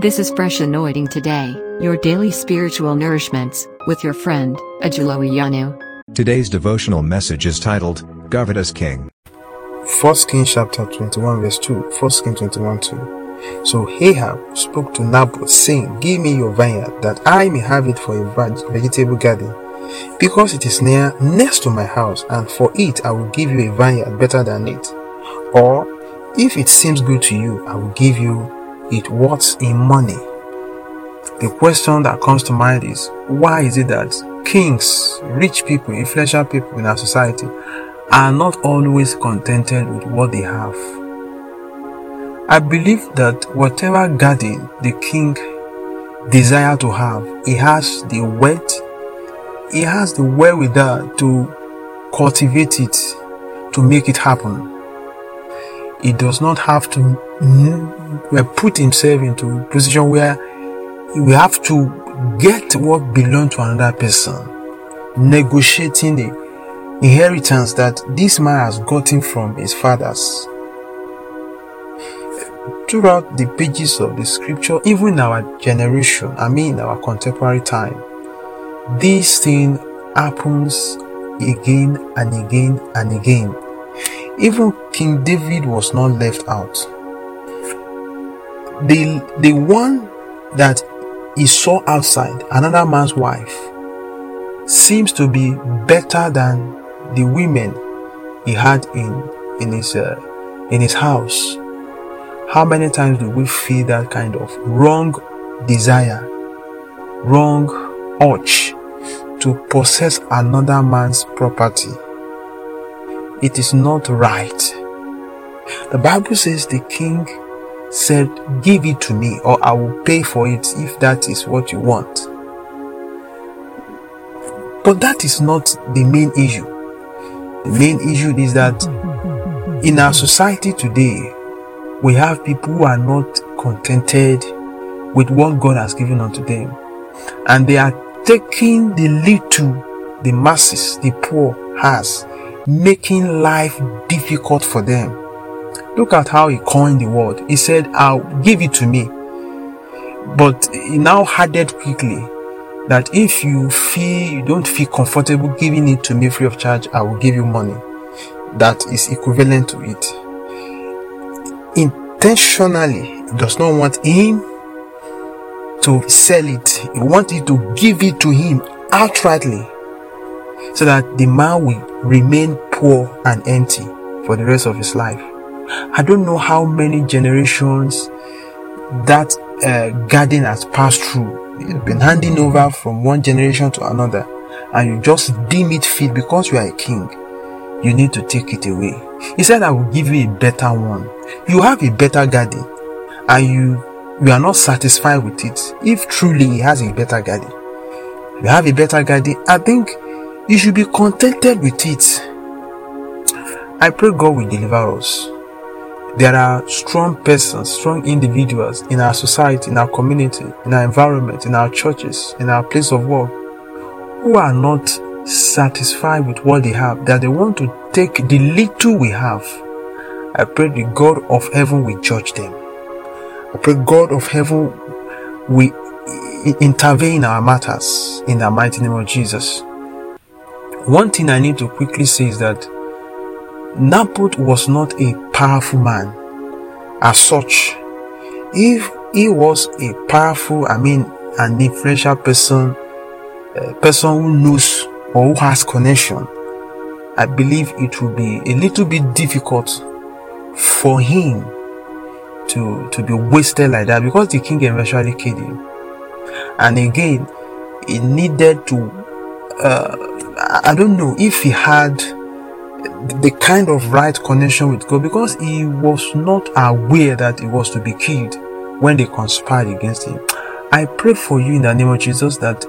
This is Fresh Anointing Today, your daily spiritual nourishments, with your friend, Ajulo Iyanu. Today's devotional message is titled, Govern as King. 1 Kings chapter 21 verse 2. 1 Kings 21 2. So Ahab spoke to Naboth saying, Give me your vineyard that I may have it for a vegetable garden because it is near next to my house and for it I will give you a vineyard better than it. Or if it seems good to you, I will give you it worth in money. The question that comes to mind is why is it that kings, rich people, influential people in our society are not always contented with what they have? I believe that whatever garden the king desire to have, he has the wealth, he has the wherewithal to cultivate it, to make it happen. He does not have to mm, put himself into a position where we have to get what belongs to another person, negotiating the inheritance that this man has gotten from his fathers. Throughout the pages of the scripture, even in our generation, I mean our contemporary time, this thing happens again and again and again. Even King David was not left out. The, the one that he saw outside, another man's wife, seems to be better than the women he had in, in, his, uh, in his house. How many times do we feel that kind of wrong desire, wrong urge to possess another man's property? It is not right. The Bible says the king said, Give it to me, or I will pay for it if that is what you want. But that is not the main issue. The main issue is that in our society today, we have people who are not contented with what God has given unto them. And they are taking the little the masses, the poor, has, making life difficult for them. Look at how he coined the word. He said, I'll give it to me. But he now added quickly that if you feel you don't feel comfortable giving it to me free of charge, I will give you money. That is equivalent to it. Intentionally, does not want him to sell it. He wants you to give it to him outrightly so that the man will remain poor and empty for the rest of his life. I don't know how many generations that uh, garden has passed through. It's been handing over from one generation to another, and you just deem it fit because you are a king. You need to take it away. He said, I will give you a better one. You have a better garden, and you you are not satisfied with it. If truly he has a better garden, you have a better garden, I think you should be contented with it. I pray God will deliver us. There are strong persons, strong individuals in our society, in our community, in our environment, in our churches, in our place of work, who are not satisfied with what they have, that they want to take the little we have. I pray the God of heaven will judge them. I pray God of heaven will intervene in our matters in the mighty name of Jesus. One thing I need to quickly say is that Naboth was not a powerful man as such. If he was a powerful, I mean, an influential person, a person who knows or who has connection, I believe it will be a little bit difficult for him to, to be wasted like that because the king eventually killed him. And again, he needed to, uh, I don't know if he had the kind of right connection with God because he was not aware that he was to be killed when they conspired against him. I pray for you in the name of Jesus that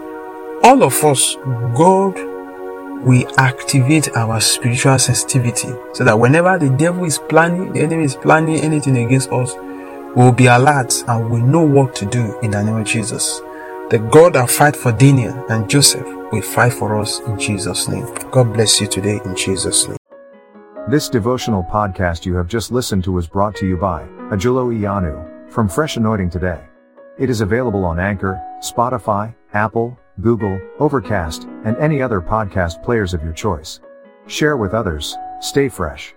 all of us, God we activate our spiritual sensitivity so that whenever the devil is planning, the enemy is planning anything against us, we'll be alert and we know what to do in the name of Jesus. The God that fight for Daniel and Joseph will fight for us in Jesus' name. God bless you today in Jesus' name. This devotional podcast you have just listened to was brought to you by Ajulo Iyanu from Fresh Anointing Today. It is available on Anchor, Spotify, Apple, Google, Overcast, and any other podcast players of your choice. Share with others. Stay fresh.